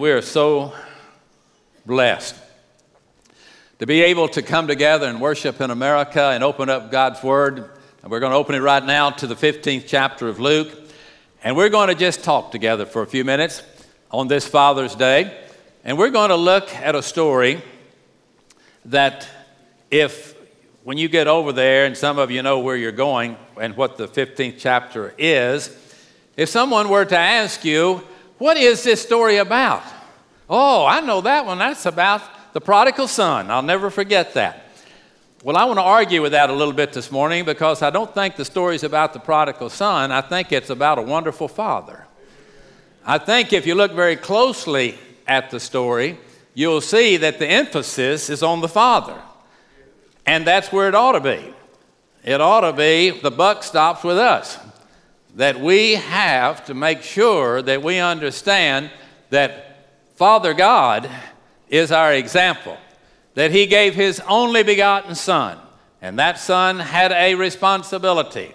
we're so blessed to be able to come together and worship in America and open up God's Word. And we're going to open it right now to the 15th chapter of Luke. And we're going to just talk together for a few minutes on this Father's Day. And we're going to look at a story that, if when you get over there, and some of you know where you're going and what the 15th chapter is, if someone were to ask you, What is this story about? Oh, I know that one. That's about the prodigal son. I'll never forget that. Well, I want to argue with that a little bit this morning because I don't think the story is about the prodigal son. I think it's about a wonderful father. I think if you look very closely at the story, you'll see that the emphasis is on the father. And that's where it ought to be. It ought to be the buck stops with us. That we have to make sure that we understand that Father God is our example that he gave his only begotten Son, and that Son had a responsibility,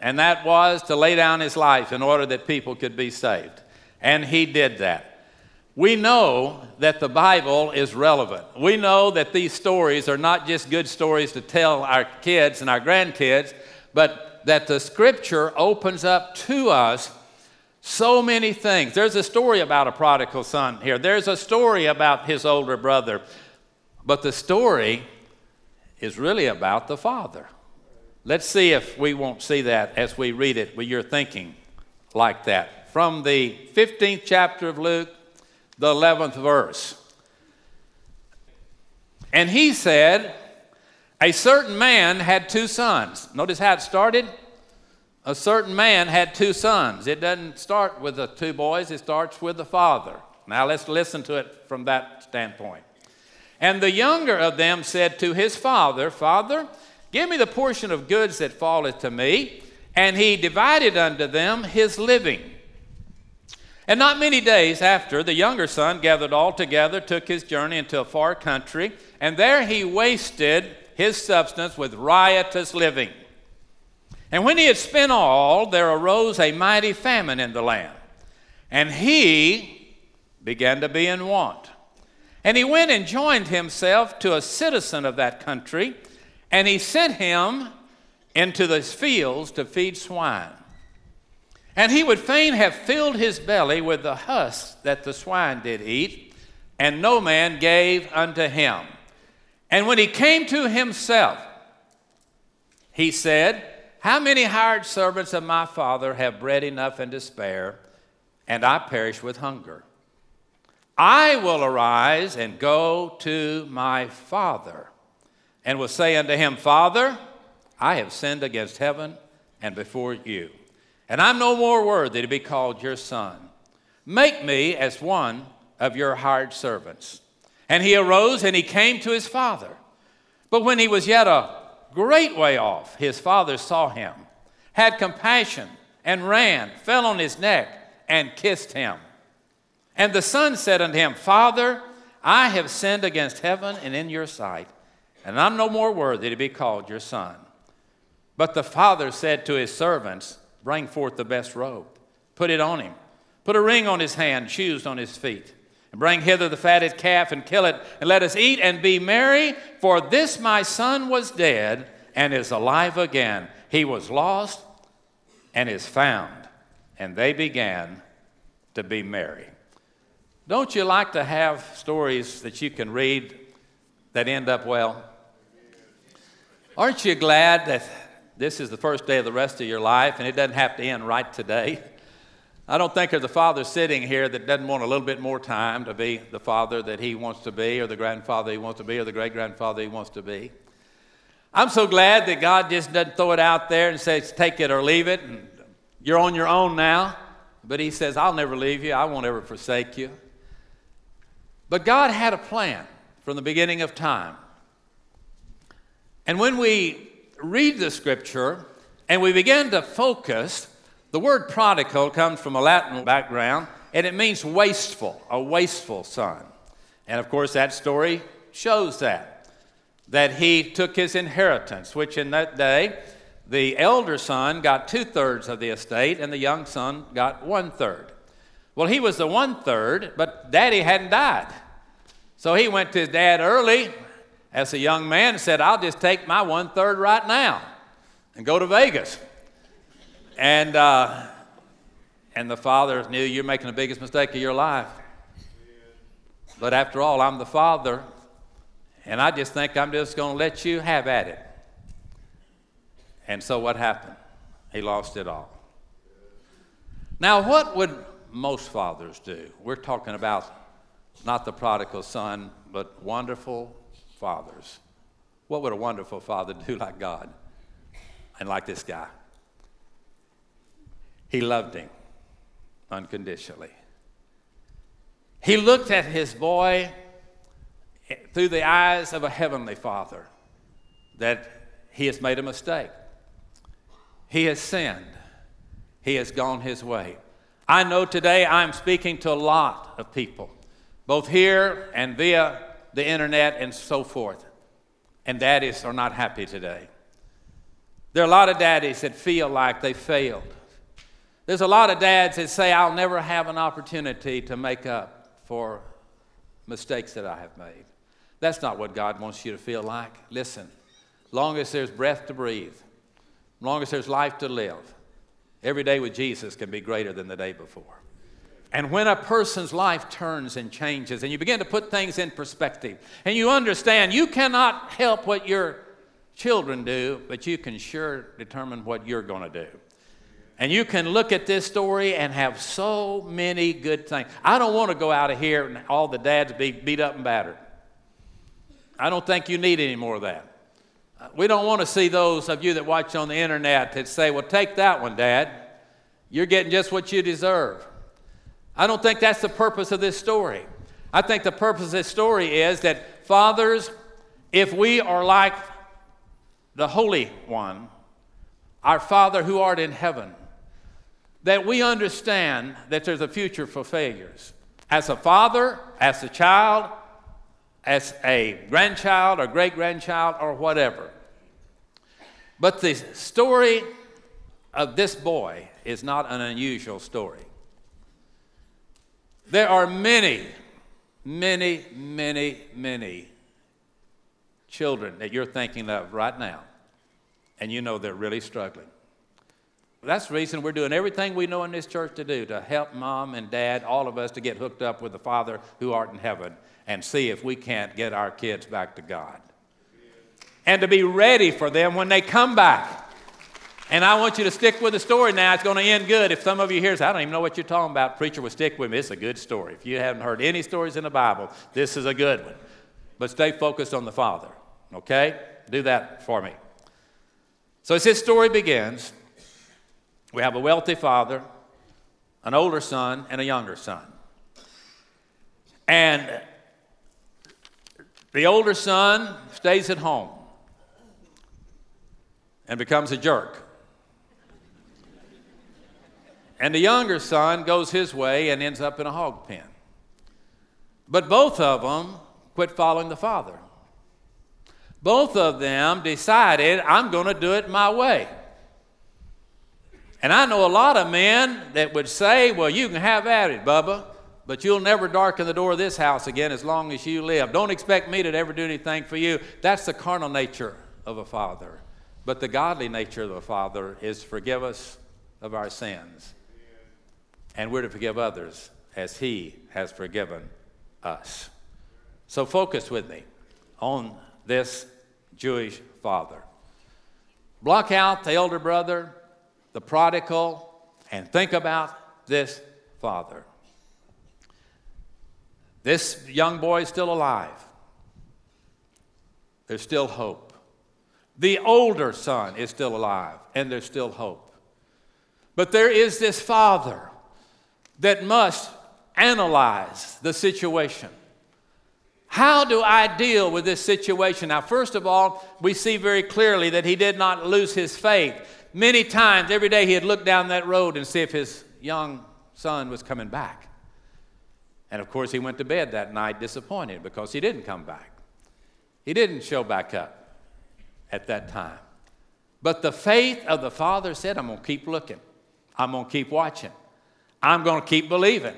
and that was to lay down his life in order that people could be saved. And he did that. We know that the Bible is relevant. We know that these stories are not just good stories to tell our kids and our grandkids, but that the scripture opens up to us so many things. There's a story about a prodigal son here, there's a story about his older brother, but the story is really about the father. Let's see if we won't see that as we read it where you're thinking like that. From the 15th chapter of Luke, the 11th verse. And he said, A certain man had two sons. Notice how it started? a certain man had two sons. It doesn't start with the two boys, it starts with the father. Now let's listen to it from that standpoint. And the younger of them said to his father, Father, give me the portion of goods that falleth to me. And he divided unto them his living. And not many days after, the younger son gathered all together, took his journey into a far country, and there he wasted his substance with riotous living. And when he had spent all, there arose a mighty famine in the land. And he began to be in want. And he went and joined himself to a citizen of that country, and he sent him into the fields to feed swine. And he would fain have filled his belly with the husks that the swine did eat, and no man gave unto him. And when he came to himself, he said, how many hired servants of my father have bread enough and to spare, and I perish with hunger? I will arise and go to my father, and will say unto him, Father, I have sinned against heaven and before you, and I'm no more worthy to be called your son. Make me as one of your hired servants. And he arose and he came to his father. But when he was yet a great way off, his father saw him, had compassion, and ran, fell on his neck, and kissed him. And the son said unto him, Father, I have sinned against heaven and in your sight, and I'm no more worthy to be called your son. But the father said to his servants, Bring forth the best robe, put it on him, put a ring on his hand, shoes on his feet and bring hither the fatted calf and kill it, and let us eat and be merry. For this my son was dead and is alive again. He was lost and is found. And they began to be merry. Don't you like to have stories that you can read that end up well? Aren't you glad that this is the first day of the rest of your life and it doesn't have to end right today? I don't think there's a father sitting here that doesn't want a little bit more time to be the father that he wants to be, or the grandfather he wants to be, or the great grandfather he wants to be. I'm so glad that God just doesn't throw it out there and says, take it or leave it, and you're on your own now. But He says, I'll never leave you, I won't ever forsake you. But God had a plan from the beginning of time. And when we read the scripture and we begin to focus the word prodigal comes from a Latin background, and it means wasteful, a wasteful son. And of course, that story shows that. That he took his inheritance, which in that day, the elder son got two thirds of the estate, and the young son got one third. Well, he was the one third, but daddy hadn't died. So he went to his dad early as a young man and said, I'll just take my one third right now and go to Vegas. And, uh, and the father knew you're making the biggest mistake of your life. But after all, I'm the father, and I just think I'm just going to let you have at it. And so what happened? He lost it all. Now, what would most fathers do? We're talking about not the prodigal son, but wonderful fathers. What would a wonderful father do like God and like this guy? He loved him unconditionally. He looked at his boy through the eyes of a heavenly father that he has made a mistake. He has sinned. He has gone his way. I know today I'm speaking to a lot of people, both here and via the internet and so forth. And daddies are not happy today. There are a lot of daddies that feel like they failed. There's a lot of dads that say, I'll never have an opportunity to make up for mistakes that I have made. That's not what God wants you to feel like. Listen, long as there's breath to breathe, long as there's life to live, every day with Jesus can be greater than the day before. And when a person's life turns and changes, and you begin to put things in perspective, and you understand you cannot help what your children do, but you can sure determine what you're going to do. And you can look at this story and have so many good things. I don't want to go out of here and all the dads be beat up and battered. I don't think you need any more of that. We don't want to see those of you that watch on the internet that say, well, take that one, Dad. You're getting just what you deserve. I don't think that's the purpose of this story. I think the purpose of this story is that fathers, if we are like the Holy One, our Father who art in heaven, that we understand that there's a future for failures. As a father, as a child, as a grandchild or great grandchild or whatever. But the story of this boy is not an unusual story. There are many, many, many, many children that you're thinking of right now, and you know they're really struggling. That's the reason we're doing everything we know in this church to do to help mom and dad, all of us, to get hooked up with the Father who art in heaven and see if we can't get our kids back to God. And to be ready for them when they come back. And I want you to stick with the story now. It's going to end good. If some of you here say, I don't even know what you're talking about, preacher will stick with me. It's a good story. If you haven't heard any stories in the Bible, this is a good one. But stay focused on the Father, okay? Do that for me. So as this story begins, we have a wealthy father, an older son, and a younger son. And the older son stays at home and becomes a jerk. And the younger son goes his way and ends up in a hog pen. But both of them quit following the father. Both of them decided, I'm going to do it my way. And I know a lot of men that would say, Well, you can have at it, Bubba, but you'll never darken the door of this house again as long as you live. Don't expect me to ever do anything for you. That's the carnal nature of a father. But the godly nature of a father is to forgive us of our sins. And we're to forgive others as he has forgiven us. So focus with me on this Jewish father. Block out the elder brother, the prodigal, and think about this father. This young boy is still alive. There's still hope. The older son is still alive, and there's still hope. But there is this father that must analyze the situation. How do I deal with this situation? Now, first of all, we see very clearly that he did not lose his faith. Many times, every day, he'd look down that road and see if his young son was coming back. And of course, he went to bed that night disappointed because he didn't come back. He didn't show back up at that time. But the faith of the father said, I'm going to keep looking, I'm going to keep watching. I'm going to keep believing.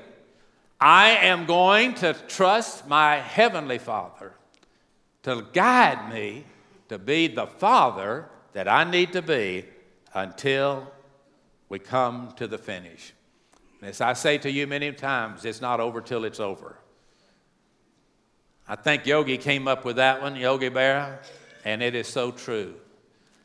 I am going to trust my Heavenly Father to guide me to be the Father that I need to be until we come to the finish. And as I say to you many times, it's not over till it's over. I think Yogi came up with that one, Yogi Berra, and it is so true.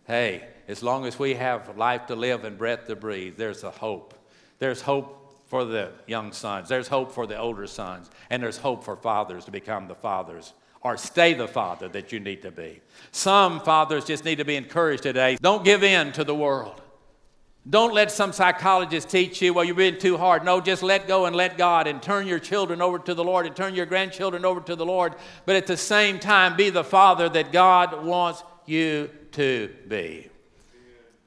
Hey, as long as we have life to live and breath to breathe, there's a hope. There's hope for the young sons, there's hope for the older sons, and there's hope for fathers to become the fathers or stay the father that you need to be. Some fathers just need to be encouraged today. Don't give in to the world. Don't let some psychologist teach you, well, you're being too hard. No, just let go and let God and turn your children over to the Lord and turn your grandchildren over to the Lord. But at the same time, be the father that God wants you to be.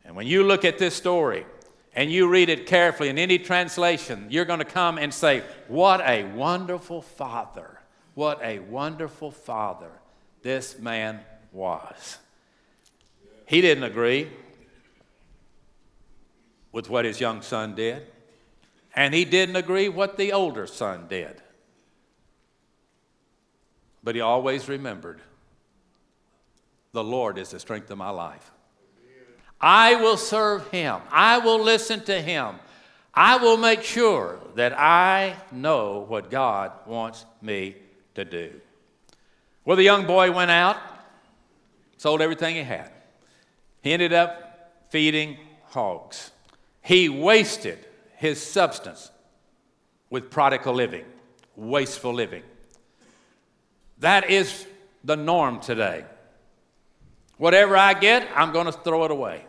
And when you look at this story and you read it carefully in any translation, you're going to come and say, What a wonderful father. What a wonderful father this man was. He didn't agree with what his young son did, and he didn't agree what the older son did. But he always remembered the Lord is the strength of my life. I will serve him. I will listen to him. I will make sure that I know what God wants me to do. Well, the young boy went out, sold everything he had. He ended up feeding hogs. He wasted his substance with prodigal living, wasteful living. That is the norm today. Whatever I get, I'm going to throw it away.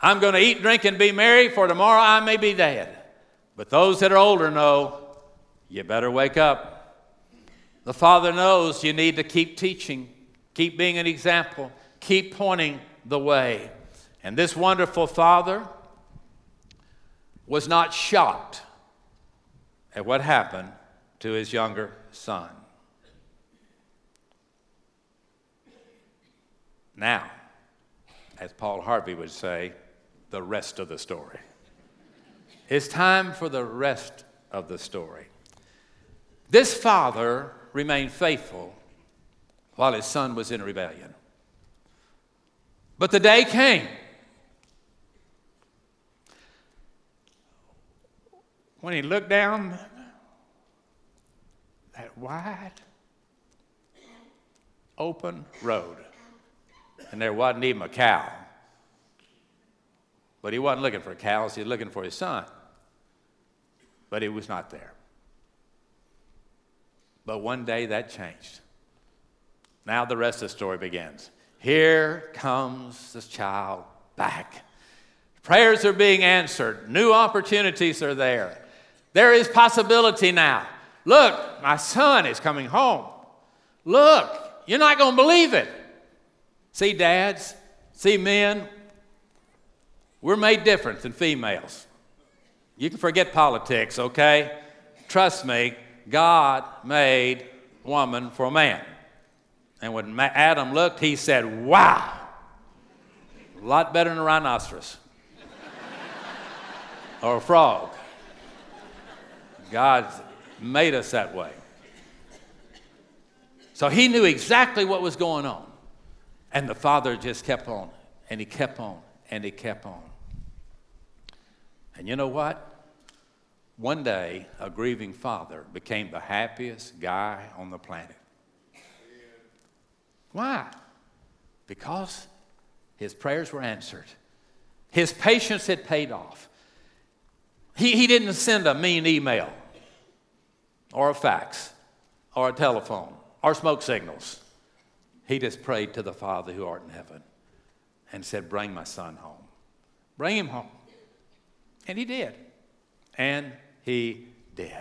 I'm going to eat, drink, and be merry, for tomorrow I may be dead. But those that are older know you better wake up. The Father knows you need to keep teaching, keep being an example, keep pointing the way. And this wonderful Father was not shocked at what happened to his younger son. Now, as Paul Harvey would say, the rest of the story. It's time for the rest of the story. This father remained faithful while his son was in rebellion. But the day came when he looked down that wide, open road, and there wasn't even a cow. But he wasn't looking for cows, he was looking for his son. But he was not there. But one day that changed. Now the rest of the story begins. Here comes this child back. Prayers are being answered, new opportunities are there. There is possibility now. Look, my son is coming home. Look, you're not going to believe it. See, dads, see, men, we're made different than females. You can forget politics, okay? Trust me, God made woman for man. And when Adam looked, he said, Wow, a lot better than a rhinoceros or a frog. God made us that way. So he knew exactly what was going on. And the father just kept on, and he kept on, and he kept on. And you know what? One day, a grieving father became the happiest guy on the planet. Why? Because his prayers were answered. His patience had paid off. He, he didn't send a mean email or a fax or a telephone or smoke signals. He just prayed to the Father who art in heaven and said, Bring my son home. Bring him home. And he did. And he did.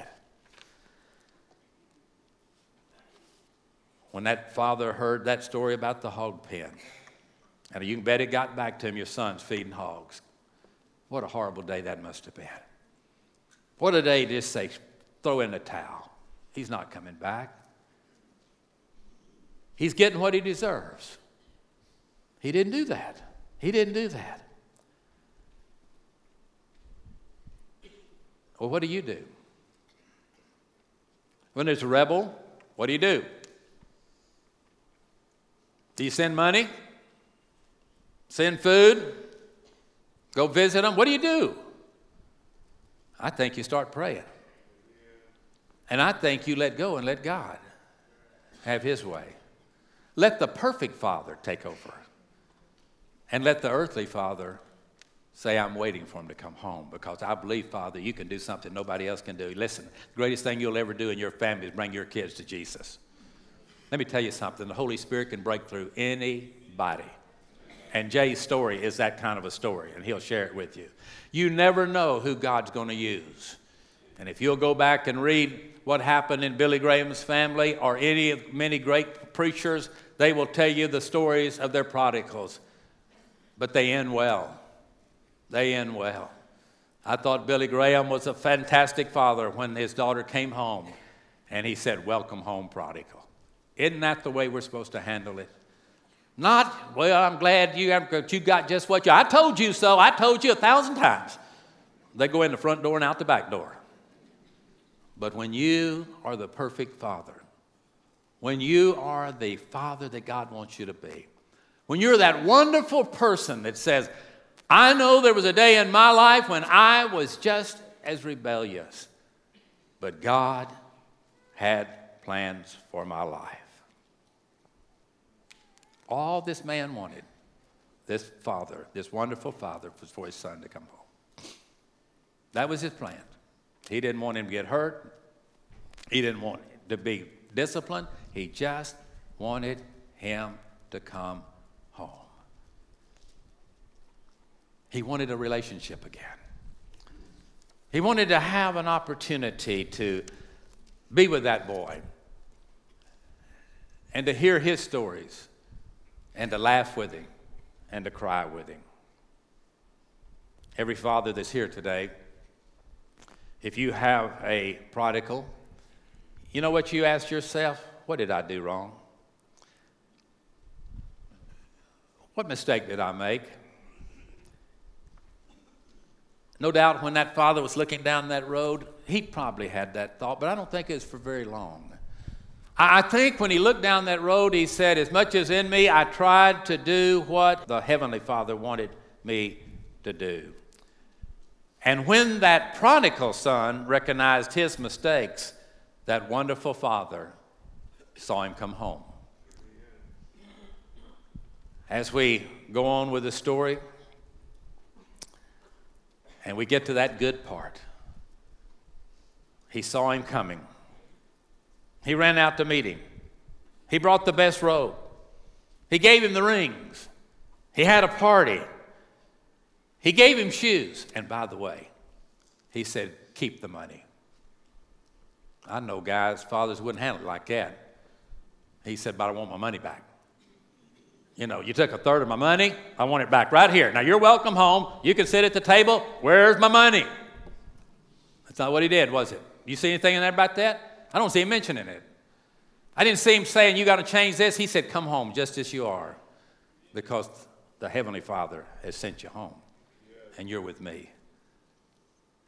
When that father heard that story about the hog pen, and you can bet it got back to him, your son's feeding hogs. What a horrible day that must have been. What a day to just say, throw in the towel. He's not coming back. He's getting what he deserves. He didn't do that. He didn't do that. Well, what do you do? When there's a rebel, what do you do? Do you send money? Send food? Go visit them? What do you do? I think you start praying. And I think you let go and let God have His way. Let the perfect Father take over. And let the earthly Father say, I'm waiting for him to come home because I believe, Father, you can do something nobody else can do. Listen, the greatest thing you'll ever do in your family is bring your kids to Jesus. Let me tell you something the Holy Spirit can break through anybody. And Jay's story is that kind of a story, and he'll share it with you. You never know who God's going to use. And if you'll go back and read what happened in Billy Graham's family or any of many great preachers, they will tell you the stories of their prodigals. But they end well. They end well. I thought Billy Graham was a fantastic father when his daughter came home and he said, Welcome home, prodigal. Isn't that the way we're supposed to handle it? Not, well, I'm glad you, you got just what you, I told you so. I told you a thousand times. They go in the front door and out the back door. But when you are the perfect father, when you are the father that God wants you to be, when you're that wonderful person that says, I know there was a day in my life when I was just as rebellious, but God had plans for my life. All this man wanted, this father, this wonderful father, was for his son to come home. That was his plan. He didn't want him to get hurt. He didn't want to be disciplined. He just wanted him to come home. He wanted a relationship again. He wanted to have an opportunity to be with that boy and to hear his stories and to laugh with him and to cry with him. Every father that's here today, if you have a prodigal, you know what you ask yourself? What did I do wrong? What mistake did I make? No doubt when that father was looking down that road, he probably had that thought, but I don't think it was for very long. I think when he looked down that road, he said, As much as in me, I tried to do what the Heavenly Father wanted me to do. And when that prodigal son recognized his mistakes, that wonderful father saw him come home. As we go on with the story, and we get to that good part. He saw him coming. He ran out to meet him. He brought the best robe. He gave him the rings. He had a party. He gave him shoes. And by the way, he said, Keep the money. I know guys, fathers wouldn't handle it like that. He said, But I want my money back. You know, you took a third of my money. I want it back right here. Now you're welcome home. You can sit at the table. Where's my money? That's not what he did, was it? You see anything in there about that? I don't see him mentioning it. I didn't see him saying, You got to change this. He said, Come home just as you are because the Heavenly Father has sent you home and you're with me.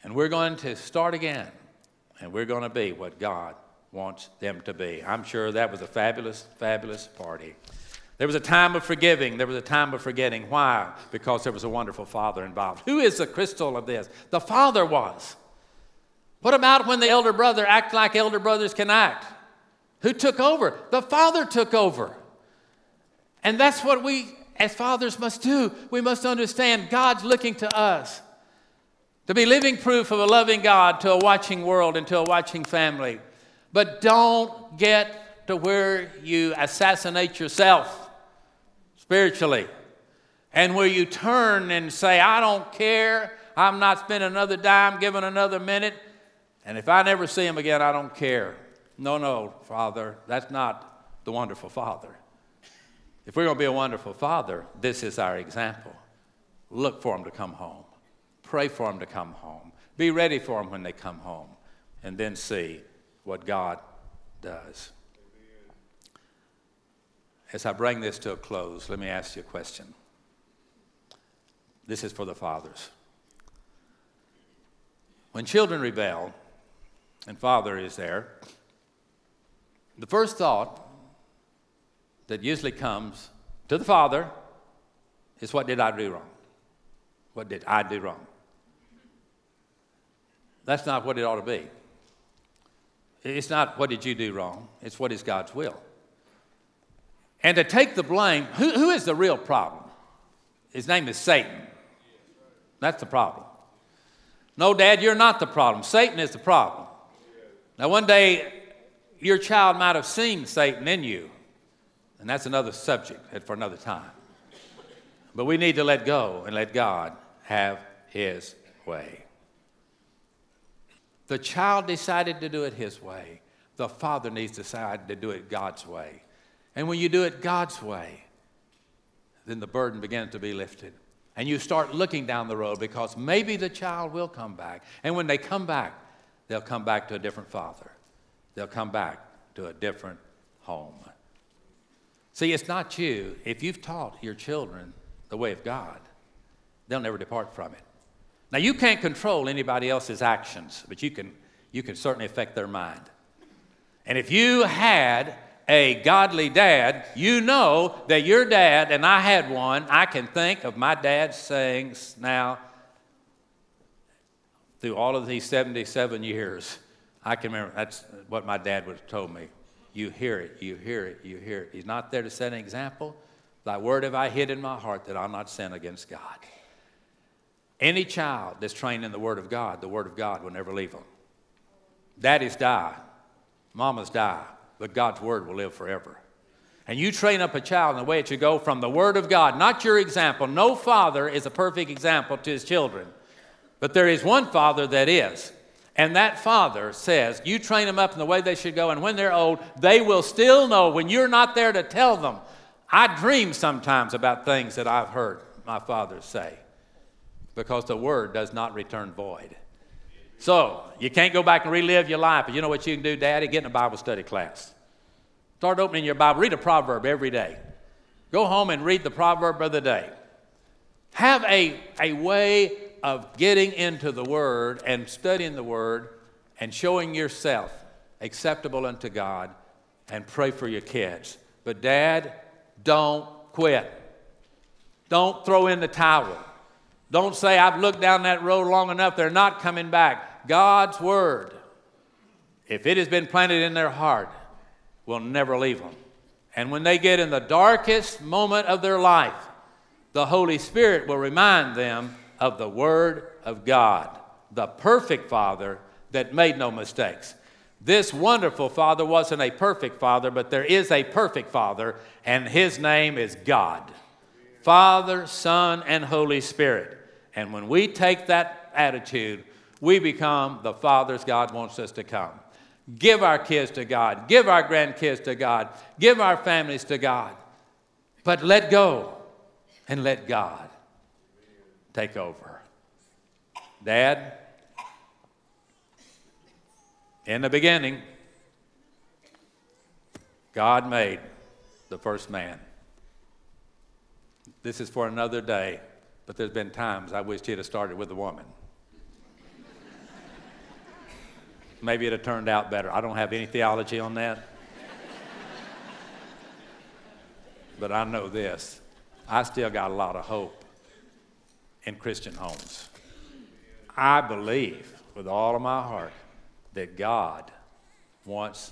And we're going to start again and we're going to be what God wants them to be. I'm sure that was a fabulous, fabulous party. There was a time of forgiving. There was a time of forgetting. Why? Because there was a wonderful father involved. Who is the crystal of this? The father was. What about when the elder brother acted like elder brothers can act? Who took over? The father took over. And that's what we as fathers must do. We must understand God's looking to us to be living proof of a loving God to a watching world and to a watching family. But don't get to where you assassinate yourself spiritually. And where you turn and say, I don't care, I'm not spending another dime, giving another minute, and if I never see him again, I don't care. No, no, Father, that's not the wonderful Father. If we're going to be a wonderful Father, this is our example. Look for him to come home. Pray for him to come home. Be ready for him when they come home. And then see what God does. As I bring this to a close, let me ask you a question. This is for the fathers. When children rebel and father is there, the first thought that usually comes to the father is what did I do wrong? What did I do wrong? That's not what it ought to be. It's not what did you do wrong, it's what is God's will. And to take the blame, who, who is the real problem? His name is Satan. That's the problem. No, Dad, you're not the problem. Satan is the problem. Now, one day, your child might have seen Satan in you, and that's another subject for another time. But we need to let go and let God have his way. The child decided to do it his way. The father needs to decide to do it God's way. And when you do it God's way, then the burden begins to be lifted. And you start looking down the road because maybe the child will come back. And when they come back, they'll come back to a different father. They'll come back to a different home. See, it's not you. If you've taught your children the way of God, they'll never depart from it. Now, you can't control anybody else's actions, but you can, you can certainly affect their mind. And if you had a godly dad, you know that your dad, and I had one, I can think of my dad's sayings now through all of these 77 years. I can remember that's what my dad would have told me. You hear it, you hear it, you hear it. He's not there to set an example. Thy word have I hid in my heart that I'll not sin against God. Any child that's trained in the Word of God, the Word of God will never leave them. Daddies die, mamas die, but God's Word will live forever. And you train up a child in the way it should go from the Word of God, not your example. No father is a perfect example to his children, but there is one father that is. And that father says, You train them up in the way they should go, and when they're old, they will still know when you're not there to tell them. I dream sometimes about things that I've heard my father say because the word does not return void. So, you can't go back and relive your life. But you know what you can do, Daddy? Get in a Bible study class. Start opening your Bible. Read a proverb every day. Go home and read the proverb of the day. Have a, a way of getting into the Word and studying the Word and showing yourself acceptable unto God and pray for your kids. But, Dad, don't quit. Don't throw in the towel. Don't say, I've looked down that road long enough, they're not coming back. God's word, if it has been planted in their heart, will never leave them. And when they get in the darkest moment of their life, the Holy Spirit will remind them of the Word of God, the perfect Father that made no mistakes. This wonderful Father wasn't a perfect Father, but there is a perfect Father, and His name is God. Father, Son, and Holy Spirit. And when we take that attitude, we become the fathers God wants us to come. Give our kids to God, give our grandkids to God, give our families to God. But let go and let God take over. Dad, in the beginning, God made the first man. This is for another day. But there's been times I wished he'd have started with a woman. Maybe it'd have turned out better. I don't have any theology on that. but I know this I still got a lot of hope in Christian homes. I believe with all of my heart that God wants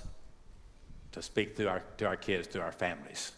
to speak to our, to our kids, to our families.